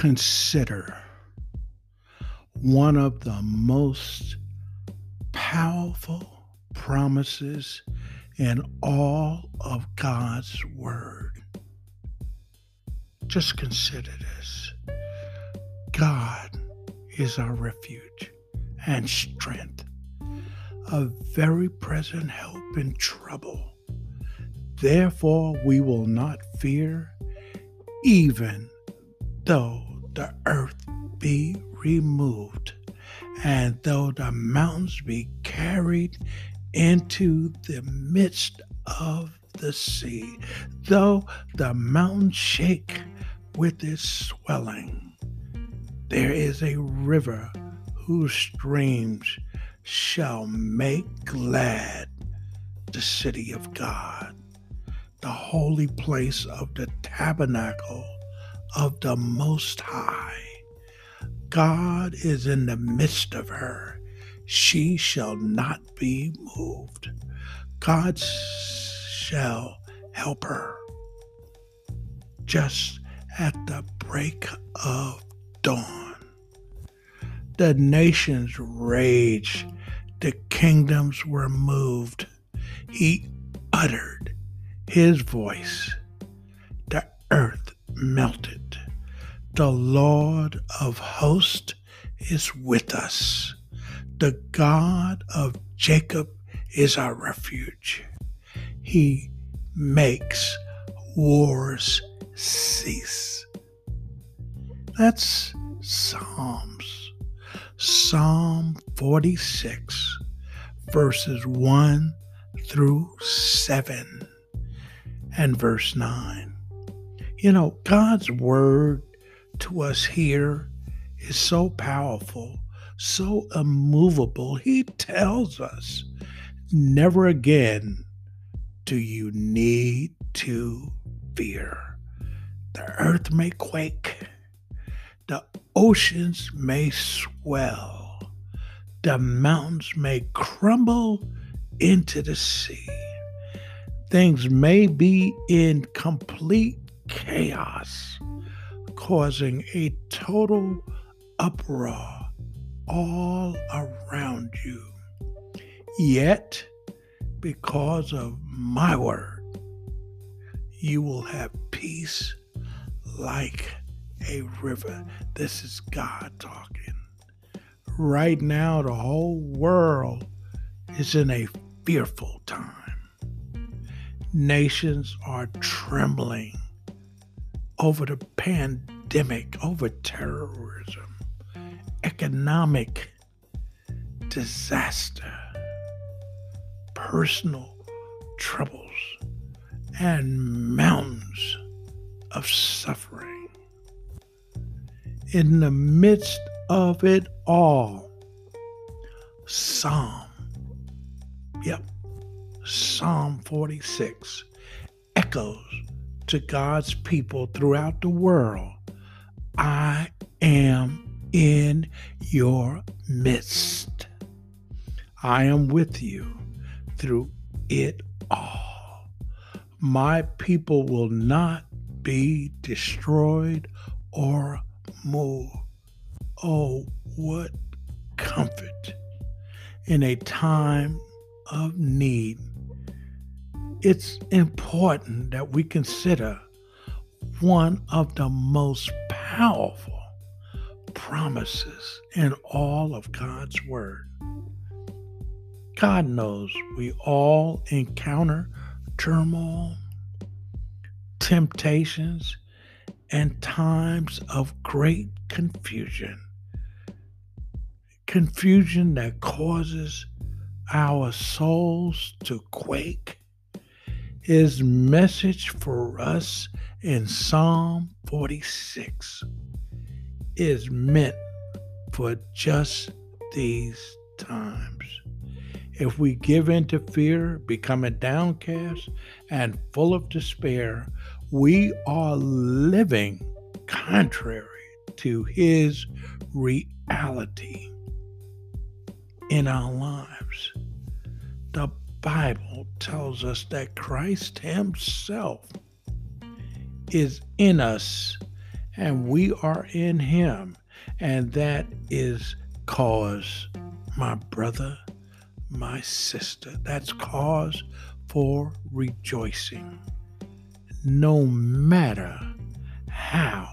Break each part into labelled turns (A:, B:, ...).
A: Consider one of the most powerful promises in all of God's Word. Just consider this God is our refuge and strength, a very present help in trouble. Therefore, we will not fear, even though the earth be removed, and though the mountains be carried into the midst of the sea, though the mountains shake with its swelling, there is a river whose streams shall make glad the city of God, the holy place of the tabernacle of the Most High. God is in the midst of her. She shall not be moved. God shall help her just at the break of dawn. The nations raged, the kingdoms were moved. He uttered his voice. The earth melted. The Lord of hosts is with us. The God of Jacob is our refuge. He makes wars cease. That's Psalms. Psalm 46, verses 1 through 7, and verse 9. You know, God's word to us here is so powerful, so immovable. He tells us never again do you need to fear. The earth may quake, the oceans may swell, the mountains may crumble into the sea. Things may be in complete chaos, causing a total uproar all around you. Yet, because of my word, you will have peace like a river. This is God talking. Right now, the whole world is in a fearful time. Nations are trembling over the pandemic, over terrorism, economic disaster, personal troubles, and mountains of suffering. In the midst of it all, Psalm, yep, Psalm 46 echoes to God's people throughout the world I am in your midst. I am with you through it all. My people will not be destroyed or moved. Oh, what comfort in a time of need it's important that we consider one of the most powerful promises in all of God's Word. God knows we all encounter turmoil, temptations, and times of great confusion. Confusion that causes our souls to quake. His message for us in Psalm 46 is meant for just these times if we give in to fear, becoming downcast and full of despair, we are living contrary to His reality in our lives. The Bible tells us that Christ Himself is in us and we are in Him, and that is cause, my brother my sister. That's cause for rejoicing. No matter how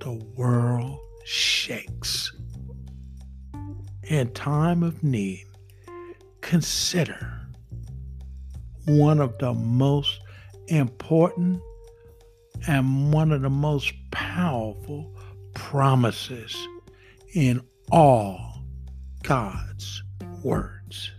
A: the world shakes. In time of need, consider one of the most important and one of the most powerful promises in all God's words.